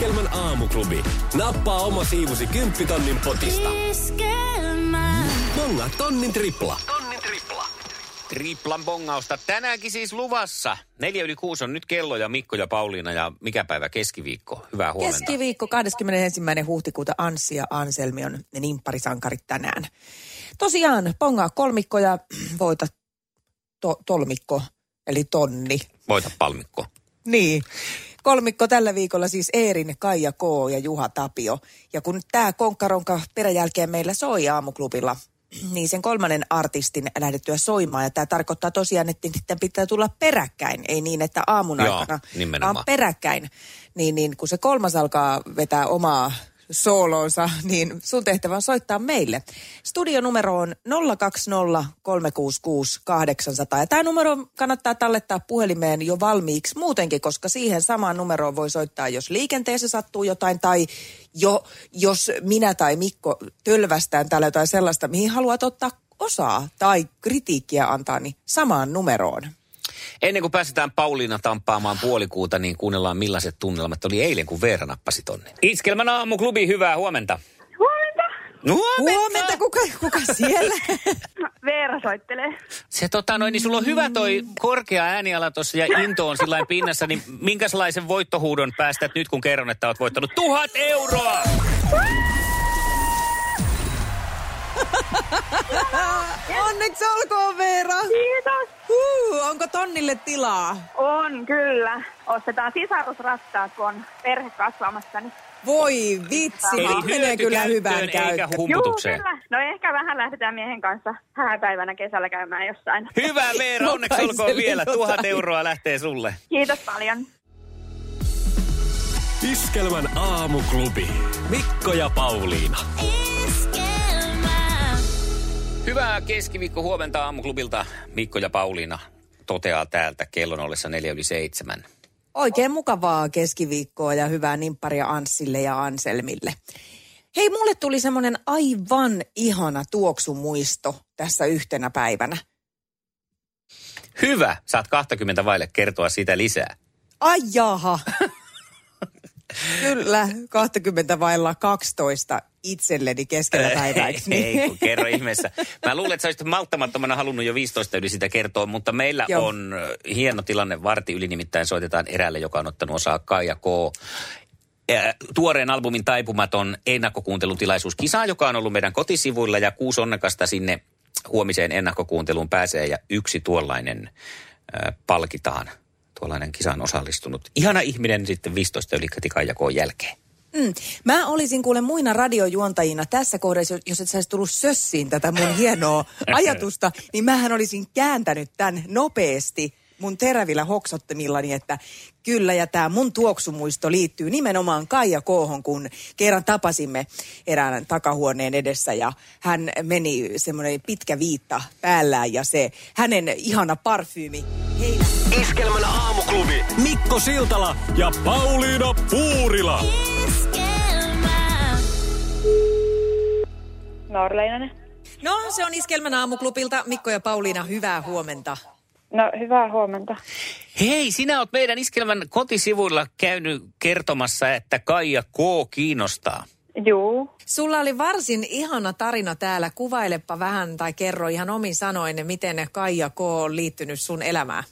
Iskelmän aamuklubi. Nappaa oma siivusi kymppitonnin potista. Bonga tonnin tripla. Triplan bongausta tänäänkin siis luvassa. Neljä yli kuusi on nyt kello ja Mikko ja Pauliina ja mikä päivä keskiviikko. Hyvää huomenta. Keskiviikko 21. huhtikuuta Anssi ja Anselmi on ne nimpparisankarit tänään. Tosiaan, pongaa kolmikko ja voita to, tolmikko, eli tonni. Voita palmikko. Niin. Kolmikko tällä viikolla siis Eerin, Kaija K. ja Juha Tapio. Ja kun tämä konkkaronka peräjälkeen meillä soi aamuklubilla, niin sen kolmannen artistin lähdettyä soimaan. Ja tämä tarkoittaa tosiaan, että sitten pitää tulla peräkkäin. Ei niin, että aamun Joo, aikana, nimenomaan. vaan peräkkäin. Niin, niin kun se kolmas alkaa vetää omaa soolonsa, niin sun tehtävä on soittaa meille. Studionumero on 020 366 800. Ja tämä numero kannattaa tallettaa puhelimeen jo valmiiksi muutenkin, koska siihen samaan numeroon voi soittaa, jos liikenteessä sattuu jotain tai jo, jos minä tai Mikko tölvästään täällä jotain sellaista, mihin haluat ottaa osaa tai kritiikkiä antaa, niin samaan numeroon. Ennen kuin pääsetään Pauliina tamppaamaan puolikuuta, niin kuunnellaan millaiset tunnelmat oli eilen, kun Veera nappasi tonne. Iskelmän aamuklubi, hyvää huomenta. Huomenta. Huomenta! Huomenta, kuka, kuka siellä? Veera soittelee. Se tota noin, niin sulla on hyvä toi korkea ääniala tuossa ja into on sillä pinnassa, niin minkälaisen voittohuudon päästät nyt, kun kerron, että oot voittanut tuhat euroa? Onneksi olkoon Veera. Kiitos. Huu, onko tonnille tilaa? On kyllä. Ostetaan sisarusrattaat, kun on perhe kasvamassa. Niin... Voi vitsi, Eli menee kyllä hyvään käyttöön. humputukseen. kyllä. No ehkä vähän lähdetään miehen kanssa hääpäivänä kesällä käymään jossain. Hyvä Veera, onneksi olkoon vielä. Tuhat jotain. euroa lähtee sulle. Kiitos paljon. Iskelmän aamuklubi. Mikko ja Pauliina. Hyvää keskiviikko huomenta aamuklubilta. Mikko ja Pauliina toteaa täältä kellon ollessa neljä yli seitsemän. Oikein mukavaa keskiviikkoa ja hyvää nimpparia Anssille ja Anselmille. Hei, mulle tuli semmoinen aivan ihana tuoksumuisto tässä yhtenä päivänä. Hyvä, saat 20 vaille kertoa siitä lisää. Ai jaha. Kyllä, 20 vailla 12 itselleni keskellä päivää, niin? Ei, kun kerro ihmeessä. Mä luulen, että sä olisit malttamattomana halunnut jo 15 yli sitä kertoa, mutta meillä Joo. on hieno tilanne. Varti yli nimittäin soitetaan eräälle, joka on ottanut osaa Kaija K. Ä, tuoreen albumin Taipumaton ennakkokuuntelutilaisuus kisaan, joka on ollut meidän kotisivuilla ja kuusi onnekasta sinne huomiseen ennakkokuunteluun pääsee ja yksi tuollainen äh, palkitaan. Tuollainen kisaan osallistunut. Ihana ihminen sitten 15 yli K. jälkeen. Mm. Mä olisin kuule muina radiojuontajina tässä kohdassa, jos et sä olisi tullut sössiin tätä mun hienoa ajatusta, niin mähän olisin kääntänyt tämän nopeasti mun terävillä hoksottimillani, että kyllä ja tämä mun tuoksumuisto liittyy nimenomaan Kaija Koohon, kun kerran tapasimme erään takahuoneen edessä ja hän meni semmoinen pitkä viitta päällään ja se hänen ihana parfyymi heinä. Iskelmän aamuklubi. Mikko Siltala ja Pauliina Puurila. Norleinanen. No, se on Iskelmän aamuklubilta. Mikko ja Pauliina, hyvää huomenta. No, hyvää huomenta. Hei, sinä oot meidän iskelmän kotisivuilla käynyt kertomassa, että Kaija K. kiinnostaa. Juu. Sulla oli varsin ihana tarina täällä. Kuvailepa vähän tai kerro ihan omin sanoin, miten Kaija K. on liittynyt sun elämään.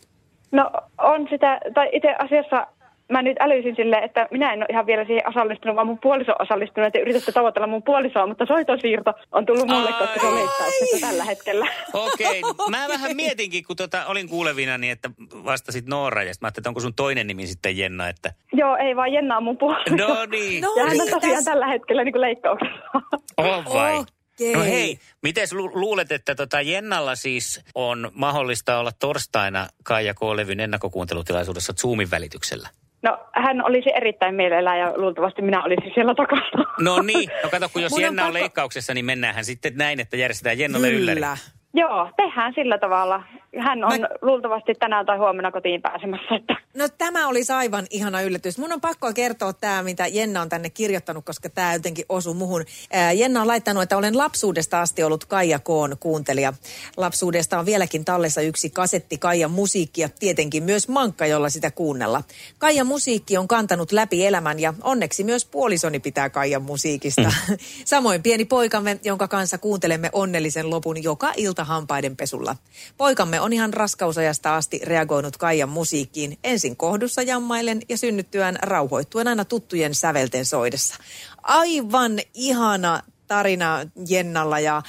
No, on sitä, tai itse asiassa mä nyt älysin silleen, että minä en ole ihan vielä siihen osallistunut, vaan mun puoliso on osallistunut ja yritätte tavoitella mun puolisoa, mutta soitosiirto on tullut mulle, Ai. koska se on leikkauksessa tällä hetkellä. Okei, mä vähän mietinkin, kun tota, olin kuulevina, niin että vastasit Noora, ja mä ajattelin, että onko sun toinen nimi sitten Jenna, että Joo, ei vaan Jenna on mun puoliso. no niin, No ja hän on tosiaan tällä hetkellä niin kuin leikkauksessa. on vai? Okei. No hei, miten luulet, että tota Jennalla siis on mahdollista olla torstaina Kaija K-levyn ennakkokuuntelutilaisuudessa Zoomin välityksellä? No hän olisi erittäin mielellään ja luultavasti minä olisin siellä takana. No niin, no kato, kun jos Mun on Jenna on pakko- leikkauksessa, niin mennäänhän sitten näin, että järjestetään Jennalle ylläri. Kyllä. Joo, tehdään sillä tavalla. Hän on Mä- luultavasti tänään tai huomenna kotiin pääsemässä. Että... No tämä olisi aivan ihana yllätys. Mun on pakko kertoa tämä, mitä Jenna on tänne kirjoittanut, koska tämä jotenkin osuu muhun. Ää, Jenna on laittanut, että olen lapsuudesta asti ollut Kaija Koon kuuntelija. Lapsuudesta on vieläkin tallessa yksi kasetti Kaija musiikki ja tietenkin myös mankka, jolla sitä kuunnella. Kaija musiikki on kantanut läpi elämän ja onneksi myös puolisoni pitää Kaija musiikista. Samoin pieni poikamme, jonka kanssa kuuntelemme onnellisen lopun joka ilta hampaiden pesulla. Poikamme on ihan raskausajasta asti reagoinut Kaijan musiikkiin ensin kohdussa jammaillen ja synnyttyään rauhoittuen aina tuttujen sävelten soidessa. Aivan ihana tarina Jennalla ja,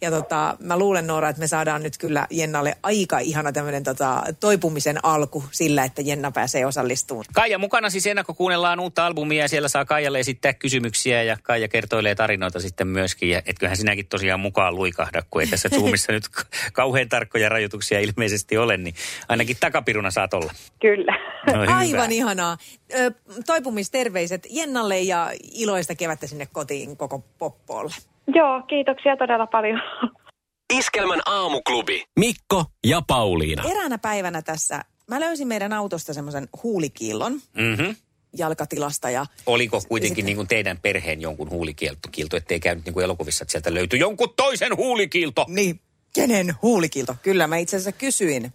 ja tota, mä luulen Noora, että me saadaan nyt kyllä Jennalle aika ihana tämmöinen tota, toipumisen alku sillä, että Jenna pääsee osallistumaan. Kaija mukana siis ennakkokuunnellaan uutta albumia ja siellä saa Kaijalle esittää kysymyksiä ja Kaija kertoilee tarinoita sitten myöskin. Ja etköhän sinäkin tosiaan mukaan luikahda, kun ei tässä Zoomissa nyt kauhean tarkkoja rajoituksia ilmeisesti ole, niin ainakin takapiruna saat olla. Kyllä. No, hyvä. Aivan ihanaa. Ö, toipumisterveiset Jennalle ja iloista kevättä sinne kotiin koko poppoolle. Joo, kiitoksia todella paljon. Iskelmän aamuklubi. Mikko ja Pauliina. Eräänä päivänä tässä mä löysin meidän autosta semmoisen huulikiillon Mm-hmm. jalkatilasta ja Oliko kuitenkin Sitten- niin kuin teidän perheen jonkun huulikielto, kielto, ettei käynyt niin kuin elokuvissa, että sieltä löytyi jonkun toisen huulikiilto? Niin, kenen huulikiilto? Kyllä, mä itse asiassa kysyin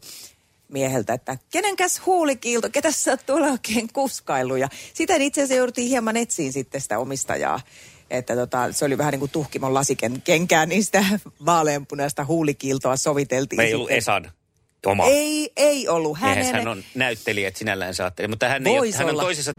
mieheltä, että kenenkäs huulikiilto, ketä sä oot tuolla oikein kuskailu? Ja sitä itse asiassa jouduttiin hieman etsiin sitten sitä omistajaa. Että tota, se oli vähän niin kuin tuhkimon lasikenkää, niin sitä vaaleanpunaista huulikiiltoa soviteltiin. Ei ollut sitten. Esan oma. Ei, ei ollut. Hänen, hän on näyttelijä, että sinällään saatte. Mutta hän, ei ole, hän on toisessa...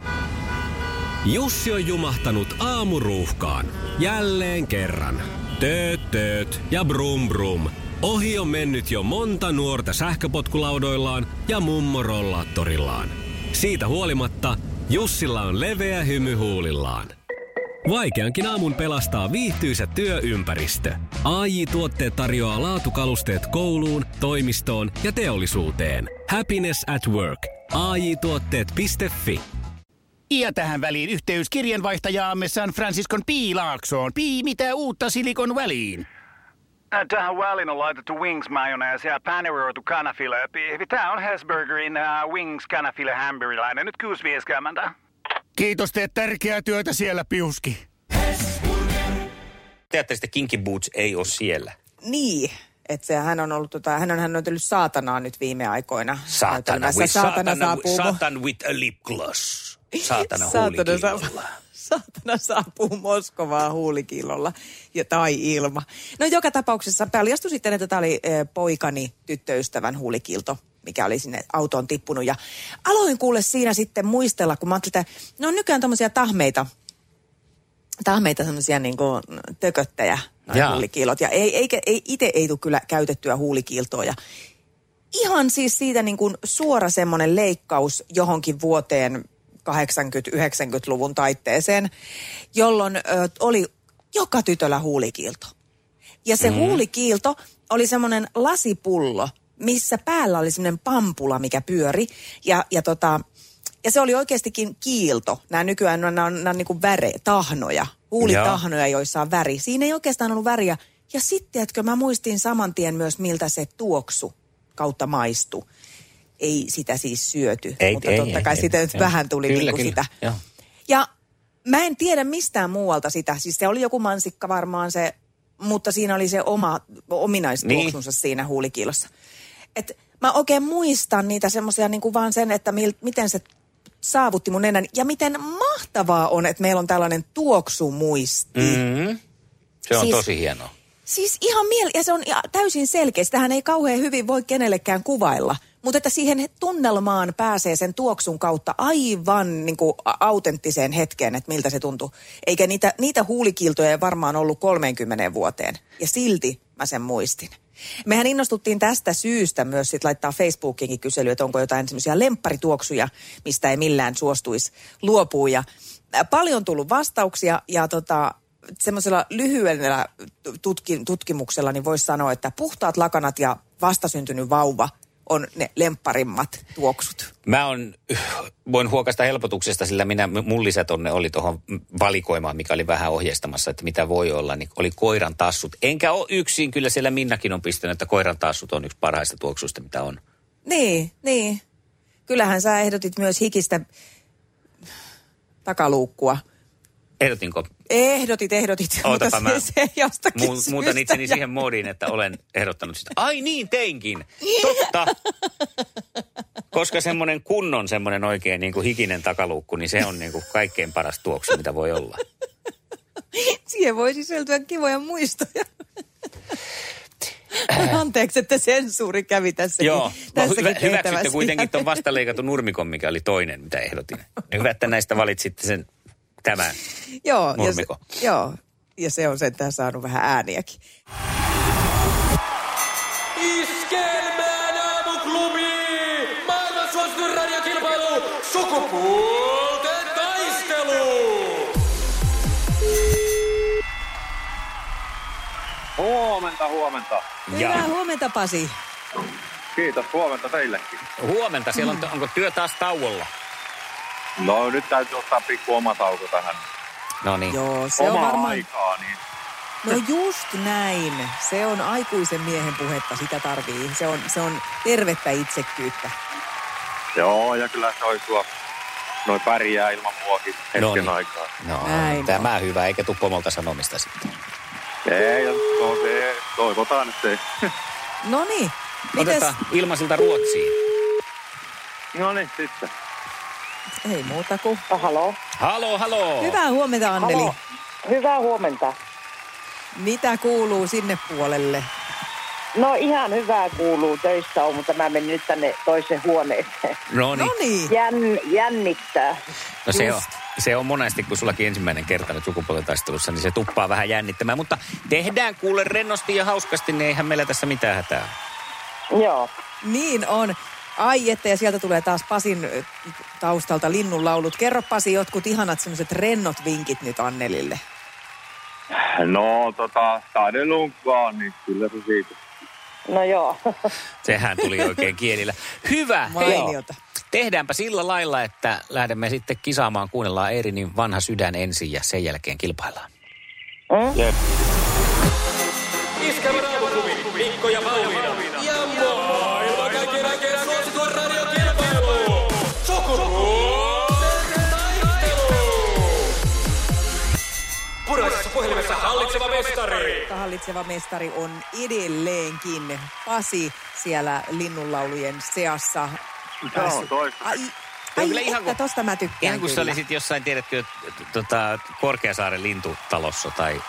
Jussi on jumahtanut aamuruuhkaan. Jälleen kerran. Tööt, tööt ja brum brum. Ohi on mennyt jo monta nuorta sähköpotkulaudoillaan ja mummorollaattorillaan. Siitä huolimatta Jussilla on leveä hymy huulillaan. Vaikeankin aamun pelastaa viihtyisä työympäristö. AI Tuotteet tarjoaa laatukalusteet kouluun, toimistoon ja teollisuuteen. Happiness at work. AJ-tuotteet.fi Ja tähän väliin yhteys kirjanvaihtajaamme San Franciscon Piilaaksoon. Pii, mitä uutta Silikon väliin? Äh, Tähän väliin on laitettu wings mayonnaise ja paneroitu kanafila. Tämä on Hesburgerin uh, wings kanafila hamburilainen. Nyt 6.50. Kiitos, teet tärkeää työtä siellä, Piuski. Teatterista Kinky Boots ei ole siellä. Niin, että se, hän on ollut, tota, hän on hän näytellyt saatanaa nyt viime aikoina. Saatana, with, saatana, saatana, saapuu. Satan with a lip gloss. Saatana Saatana, saa, huulikiilolla. saatana saapuu Moskovaan huulikillolla ja, tai ilma. No joka tapauksessa paljastui sitten, että tämä oli e, poikani tyttöystävän huulikilto mikä oli sinne autoon tippunut. Ja aloin kuule siinä sitten muistella, kun mä ajattelin, että ne on nykyään tämmöisiä tahmeita, tahmeita semmoisia niin kuin tököttäjä, noin huulikiilot. Ja ei, eikä, ei, itse ei tule kyllä käytettyä huulikiiltoa. Ja ihan siis siitä niin kuin suora semmoinen leikkaus johonkin vuoteen 80-90-luvun taitteeseen, jolloin ö, oli joka tytöllä huulikiilto. Ja se mm. huulikiilto oli semmoinen lasipullo, missä päällä oli semmoinen pampula, mikä pyöri. Ja, ja, tota, ja se oli oikeastikin kiilto. Nämä nykyään nämä on, nämä on, nämä on niin kuin väre, tahnoja, huulitahnoja, joissa on väri. Siinä ei oikeastaan ollut väriä. Ja sitten, että mä muistin saman tien myös, miltä se tuoksu kautta maistu. Ei sitä siis syöty, Ei, mutta ei, totta ei, kai ei, sitä ei, nyt joo. vähän tuli Kyllä, niinku kyllä, sitä. joo. Ja mä en tiedä mistään muualta sitä. Siis se oli joku mansikka varmaan se, mutta siinä oli se oma ominaistuoksunsa niin. siinä huulikiilossa. Et mä oikein muistan niitä semmoisia niinku vaan sen, että mil, miten se saavutti mun nenän. Ja miten mahtavaa on, että meillä on tällainen tuoksumuisti. Mm. Mm-hmm. Se on Siis- tosi hienoa. Siis ihan miel... Ja se on täysin selkeä. Sitähän ei kauhean hyvin voi kenellekään kuvailla. Mutta että siihen tunnelmaan pääsee sen tuoksun kautta aivan niin kuin autenttiseen hetkeen, että miltä se tuntuu. Eikä niitä, niitä huulikiltoja ei varmaan ollut 30 vuoteen. Ja silti mä sen muistin. Mehän innostuttiin tästä syystä myös sit laittaa Facebookiinkin kysely, että onko jotain semmoisia lempparituoksuja, mistä ei millään suostuisi luopua. Ja paljon tullut vastauksia ja tota, semmoisella lyhyellä tutki, tutkimuksella niin voisi sanoa, että puhtaat lakanat ja vastasyntynyt vauva on ne lempparimmat tuoksut? Mä on, voin huokasta helpotuksesta, sillä minä, mun lisätonne oli tuohon valikoimaan, mikä oli vähän ohjeistamassa, että mitä voi olla, niin oli koiran tassut. Enkä ole yksin, kyllä siellä Minnakin on pistänyt, että koiran tassut on yksi parhaista tuoksuista, mitä on. Niin, niin. Kyllähän sä ehdotit myös hikistä takaluukkua. Ehdotinko? Ehdotit, ehdotit, Ootapa, mä mutta se, se jostakin Mu- muutan itseni jäi. siihen moodiin, että olen ehdottanut sitä. Ai niin, teinkin. Totta. Koska semmoinen kunnon, semmoinen oikein niin kuin hikinen takaluukku, niin se on niin kuin kaikkein paras tuoksu, mitä voi olla. Siihen voi sisältyä kivoja muistoja. Anteeksi, että sensuuri kävi tässäkin, Joo, mä tässäkin hyvä, hyväksytte kuitenkin tuon vastaleikatun nurmikon, mikä oli toinen, mitä ehdotin. Ja Hyvä, että näistä valitsitte sen tämän. Joo, ja se, joo, ja se on sentään saanut vähän ääniäkin. Iskelmään aamuklubi! Maailman suosituin radiokilpailu! Sukupuolten taistelu! Huomenta, huomenta. Ja Hyvää huomenta, Pasi. Kiitos, huomenta teillekin. huomenta, siellä on, onko työ taas tauolla? No nyt täytyy ottaa pikku oma tauko tähän. No niin. Joo, se on Omaa varmaan... aikaa, niin No just näin. Se on aikuisen miehen puhetta, sitä tarvii. Se on, se on tervettä itsekkyyttä. joo, ja kyllä se olisi tuo, noin pärjää ilman muakin hetken No niin. aikaa. No, Näin tämä hyvä, eikä tuu pomolta sanomista sitten. Ei, no, se, toivotaan, että se... No niin, mites? Otetaan ilmaisilta Ruotsiin. No niin, sitten. Ei muuta kuin... Halo. Halo, halo. Hyvää huomenta, Anneli. Halo. Hyvää huomenta. Mitä kuuluu sinne puolelle? No ihan hyvää kuuluu töissä on, mutta mä menin nyt tänne toiseen huoneeseen. No niin. No niin. Jän, jännittää. No se on, se on monesti, kun sullakin ensimmäinen kerta nyt sukupuolitaistelussa, niin se tuppaa vähän jännittämään. Mutta tehdään kuule rennosti ja hauskasti, niin eihän meillä tässä mitään hätää. Joo. Niin on. Ai että, ja sieltä tulee taas Pasin taustalta linnunlaulut. Kerro Pasi jotkut ihanat semmoiset rennot vinkit nyt Annelille. No, tota, taidelunkaan, niin kyllä se siitä. No joo. Sehän tuli oikein kielillä. Hyvä. Hei, Mainiota. tehdäänkö sillä lailla, että lähdemme sitten kisaamaan, kuunnellaan Eerinin vanha sydän ensin ja sen jälkeen kilpaillaan. Jep. Iskelmän aamuklubi, Mikko ja Pauliina. Mestari! Hallitseva mestari on edelleenkin Pasi siellä linnunlaulujen seassa. Se on toista. Ai, kyllä että, ihan kuin- tosta mä tykkään Ihan kuin sä kyllä. olisit jossain, tiedätkö, tota, Korkeasaaren lintutalossa tai...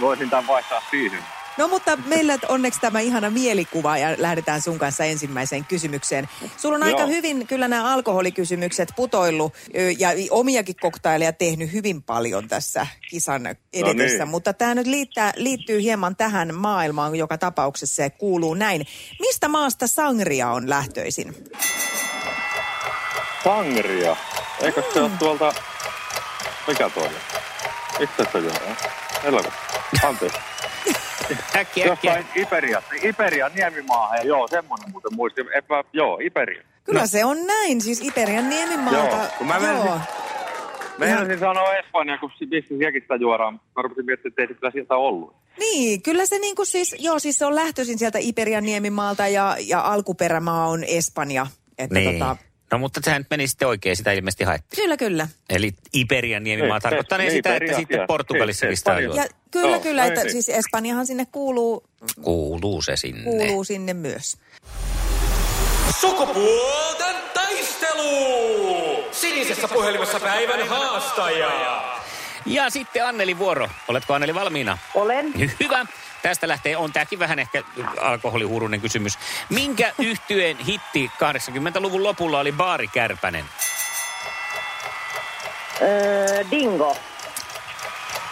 Voisin tämän vaihtaa siihen. No mutta meillä onneksi tämä ihana mielikuva ja lähdetään sun kanssa ensimmäiseen kysymykseen. Sulla on aika Joo. hyvin kyllä nämä alkoholikysymykset putoillut ja omiakin koktaileja tehnyt hyvin paljon tässä kisan edetessä. niin. Mutta tämä nyt liittää, liittyy hieman tähän maailmaan joka tapauksessa ja kuuluu näin. Mistä maasta sangria on lähtöisin? Sangria. Eikö se ole tuolta... Mikä tuo? Mistä se on? Anteeksi. Äkkiä, äkkiä. Jossain Iberiassa. Iberian niemimaahan. Ja joo, semmoinen muuten muistin. Epä, joo, Iberia. Kyllä no. se on näin, siis Iberian niemimaalta. Joo, kun mä joo. Meinasin sanoa Espanja, kun mistä sielläkin sitä juodaan. Mä rupesin miettimään, että ei se kyllä sieltä ollut. Niin, kyllä se niinku siis, joo siis se on lähtöisin sieltä Iberian niemimaalta ja, ja alkuperämaa on Espanja. Että Niin. tota, No mutta sehän nyt meni sitten oikein, sitä ilmeisesti haettiin. kyllä, kyllä. Eli Iberian niemimaa tarkoittaa niin, sitä, että Iberia, sitten ja- Portugalissakin sitä. Ja kyllä, Joo, kyllä, että niin. siis Espanjahan sinne kuuluu, Kuuluu se sinne. kuuluu sinne myös. Sukupuolten taistelu! Sinisessä puhelimessa päivän haastaja. Ja sitten Anneli vuoro. Oletko Anneli valmiina? Olen. Hyvä. Tästä lähtee, on tämäkin vähän ehkä alkoholihuurunen kysymys. Minkä yhtyeen hitti 80-luvun lopulla oli Baari Kärpänen? Öö, dingo.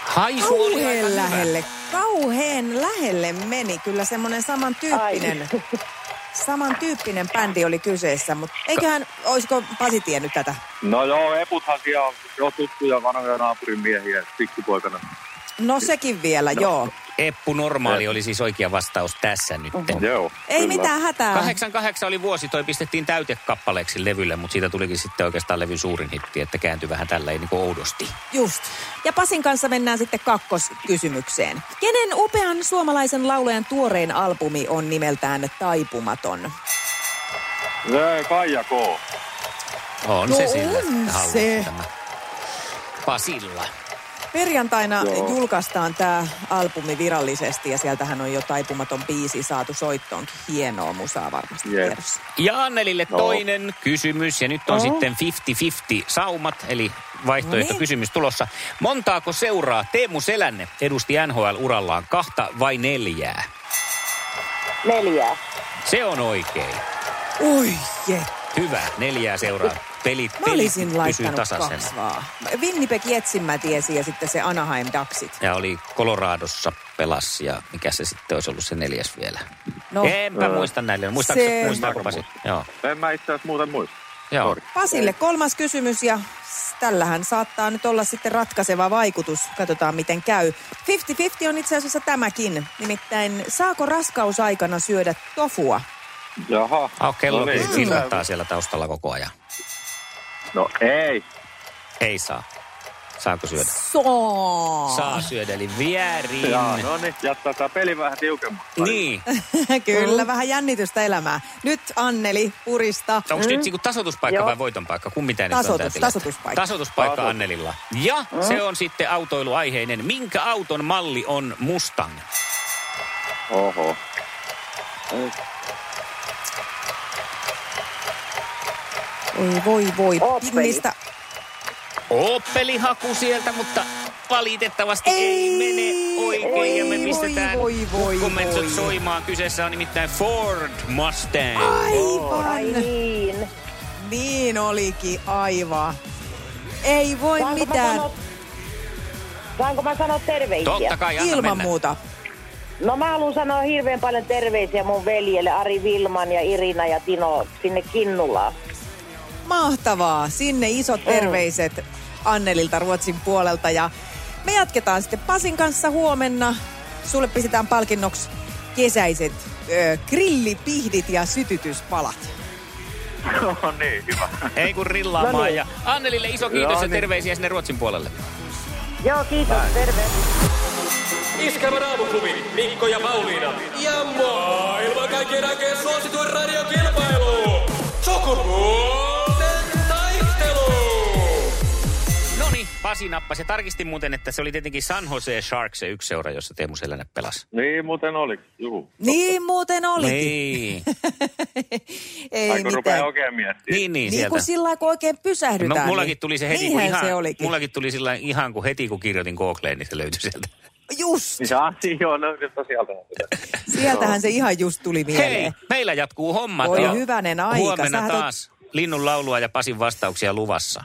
Haisu oli aika Kauheen hyvä. lähelle, kauheen lähelle meni. Kyllä semmoinen samantyyppinen, samantyyppinen bändi oli kyseessä. Mutta eiköhän, olisiko Pasi tiennyt tätä? No joo, Eputhan siellä on jo tuttuja vanhoja naapurin miehiä pikkupoikana. No sekin vielä, No. joo. Eppu Normaali oli siis oikea vastaus tässä nyt. Joo. Ei kyllä. mitään hätää. 88 oli vuosi, toi pistettiin täytekappaleeksi levylle, mutta siitä tulikin sitten oikeastaan levyn suurin hitti, että kääntyi vähän tällä niin kuin oudosti. Just. Ja Pasin kanssa mennään sitten kakkoskysymykseen. Kenen upean suomalaisen laulajan tuorein albumi on nimeltään Taipumaton? Se Kaija K. On No se sillä, on se. tämä. Pasilla. Perjantaina Joo. julkaistaan tämä albumi virallisesti ja sieltähän on jo Taipumaton biisi saatu soittoonkin. Hienoa musaa varmasti tiedossa. Ja Annelille No. toinen kysymys, ja nyt on Oh. sitten 50-50 saumat, eli vaihtoehtokysymys tulossa. Montaako seuraa Teemu Selänne edusti NHL-urallaan, kahta vai neljää? Neljää. Se on oikein. Oi je. Hyvä, neljää seuraa. Pelit, Mä pelit olisin pysyy laittanut tasaisena. kaksi vaan. Winnipeg Jetsin mä tiesin ja sitten se Anaheim Ducksit. Ja oli Coloradossa pelas ja mikä se sitten olisi ollut se neljäs vielä. No, Enpä Öö. muista näille. Muistaako, Se- muistaako Pasi? Joo. En mä itse asiassa muuten muista. Joo. Sorry. Pasille kolmas kysymys ja tällähän saattaa nyt olla sitten ratkaiseva vaikutus. Katsotaan miten käy. 50-50 on itse asiassa tämäkin. Nimittäin saako raskausaikana syödä tofua? Jaha. Oh, kello No niin. ilmoittaa siellä taustalla koko ajan. No ei. Ei saa. Saako syödä? Saa. Saa syödä, eli vierin. Jaa, no niin, jättää tämä peli vähän tiukemmaksi. Niin. Kyllä, vähän jännitystä elämää. Nyt Anneli purista. Onko nyt niinku tasoituspaikka Joo. vai voiton paikka? Kummin tää nyt on Tasoitus- tasoituspaikka. Tasoituspaikka Tasoitus. Annelilla. Ja se on sitten autoiluaiheinen. Minkä auton malli on Mustang? Oho. Ei. Oi voi voi. Opeli. Mistä? Opeli-haku sieltä, mutta valitettavasti ei, Ei, mene oikein. oi, ja me voi, pistetään voi, voi, ukkometsot voi. soimaan. Kyseessä on nimittäin Ford Mustang. Aivan. Ai niin. Niin olikin aivan. Ei voi Saanko mä mitään. sanoa, saanko mä sanoa terveisiä? Totta kai, anna Ilman mennä. muuta. No mä haluan sanoa hirveän paljon terveisiä mun veljelle Ari Vilman ja Irina ja Tino sinne Kinnulaan. Mahtavaa. Sinne isot terveiset Annelilta Ruotsin puolelta. Ja me jatketaan sitten Pasin kanssa huomenna. Sulle pistetään palkinnoksi kesäiset ö, grillipihdit ja sytytyspalat. No niin, hyvä. Ei kun rillaamaan. No niin. Ja Annelille iso kiitos ja niin. terveisiä sinne Ruotsin puolelle. Joo, kiitos. Terve. Iskävä raamuklubi, Mikko ja Pauliina. Ja maailman kaikkien aikeen suosituen radiokilpailu. Sukupuolten Pasi nappasi. Ja tarkistin muuten, että se oli tietenkin San Jose Sharks se yksi seura, jossa Teemu Selänne pelasi. Niin muuten oli. Juu. Niin muuten olikin. Niin, Ei Ai kun rupeaa oikein miettimään. niin, niin Niin kuin sillä lailla, kun oikein pysähdytään. No, mullakin niin tuli se heti, kun ihan, se olikin. mullakin tuli sillä ihan kuin heti, kun kirjoitin Googleen, niin se löytyi sieltä. Just. Ja, joo, no sieltä. Sieltähän se ihan just tuli Hei, mieleen. meillä jatkuu hommat. Voi ja hyvänen aika, Huomenna taas linnun laulua ja Pasin vastauksia luvassa.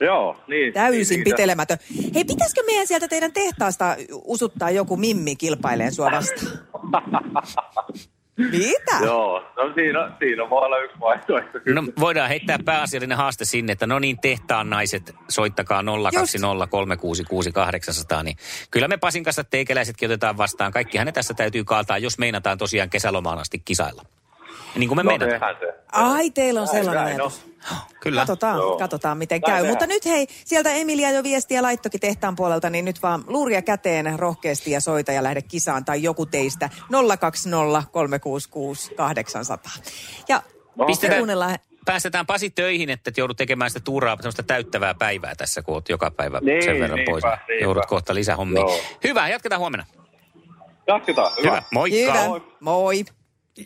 Joo, niin. Täysin niin, pitelemätön. Hei, pitäisikö meidän sieltä teidän tehtaasta usuttaa joku mimmi kilpaileen sua vastaan? Mitä? Joo, no siinä, siinä voi olla yksi vaihtoehto. No voidaan heittää pääasiallinen haaste sinne, että no niin tehtaan naiset, soittakaa 020366800, niin kyllä me Pasin kanssa teikäläisetkin otetaan vastaan. Kaikkihan ne tässä täytyy kaataa, jos meinataan tosiaan kesälomaan asti kisailla. Niin kuin me no meinataan. se. Ai, teillä on Näin, sellainen näin ajatus. Kyllä. Katsotaan, Joo. katsotaan miten Näin käy. tehdään. Mutta nyt hei, sieltä Emilia jo viestiä laittokin tehtaan puolelta, niin nyt vaan luuria käteen rohkeasti ja soita ja lähde kisaan tai joku teistä 020 366 800. Ja No. Pistetään, kuunnellaan. päästetään Pasi töihin, että et joudu tekemään sitä tuuraa, semmoista täyttävää päivää tässä, kun oot joka päivä Niin, sen verran niinpä, pois. niinpä. Joudut kohta lisähommiin. Joo. Hyvä, jatketaan huomenna. Jatketaan, hyvä. Hyvä, moikka. Hyvä. Moi. Moi.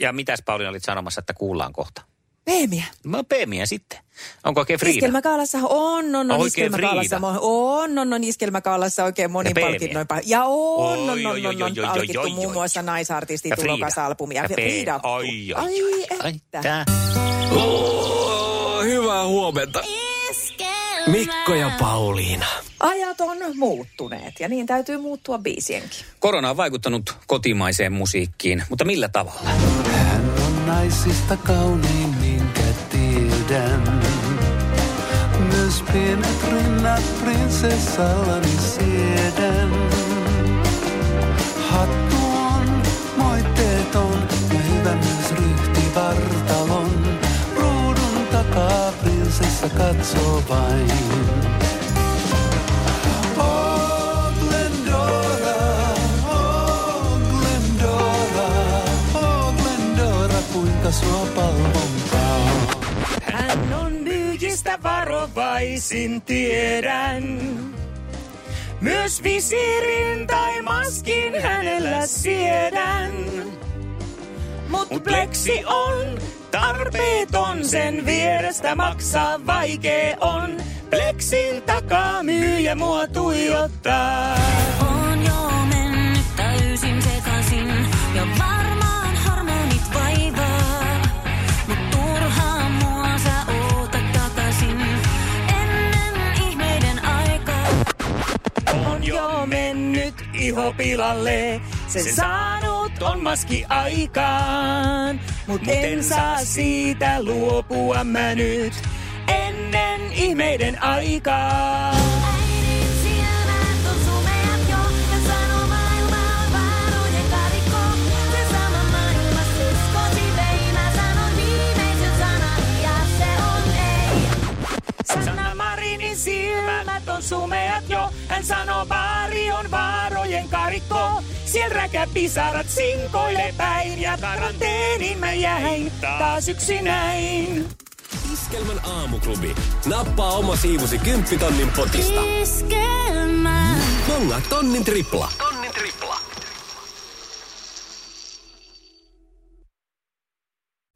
Ja mitäs Pauliina olit sanomassa, että kuullaan kohta? Peemiä. Mä peemiä sitten. Onko oikein Frida? Iskelmäkaalassa on, on, on Oikein iskelmäkaalassa. On, on, on iskelmäkaalassa oikein monin palkinnoin. pa- Ja on, on, Oi, on, on, oi, on palkittu muun muassa naisartisti Ja Frida. tulokasalbumi. Ja. Pe- Ai, ai, Ai, ai, että. Oh, hyvää huomenta. Mikko ja Pauliina. Ajat on muuttuneet ja niin täytyy muuttua biisienkin. Korona on vaikuttanut kotimaiseen musiikkiin, mutta millä tavalla? Hän on naisista kaunein, minkä tiedän. Myös pienet rinnat prinsessallani siedän. Hattu on moitteeton ja hyvä myös ryhti vartalon. Ruudun takaa prinsessa katsoo vain. Varovaisin tiedän. Myös visiirin tai maskin hänellä siedän. Mut pleksi on tarpeeton, sen vierestä maksaa vaikee on. Pleksin takaa myyjä mua tuijottaa. On jo mennyt täysin sekasin ja varmaan jo mennyt iho pilalle, sen saanut on maski aikaan. Mut en saa siitä luopua mä nyt ennen ihmeiden aikaa. Se se. Sanna Marinin silmät on sumeat jo. Hän sanoo baari on vaarojen karikko. Siellä räkä pisarat sinkoille päin ja karanteeniin mä jäin taas yksinäin. Iskelmän aamuklubi. Nappaa oma siivusi kymppitonnin potista. Iskelmä. Bonga tonnin tripla. Tonnin tripla.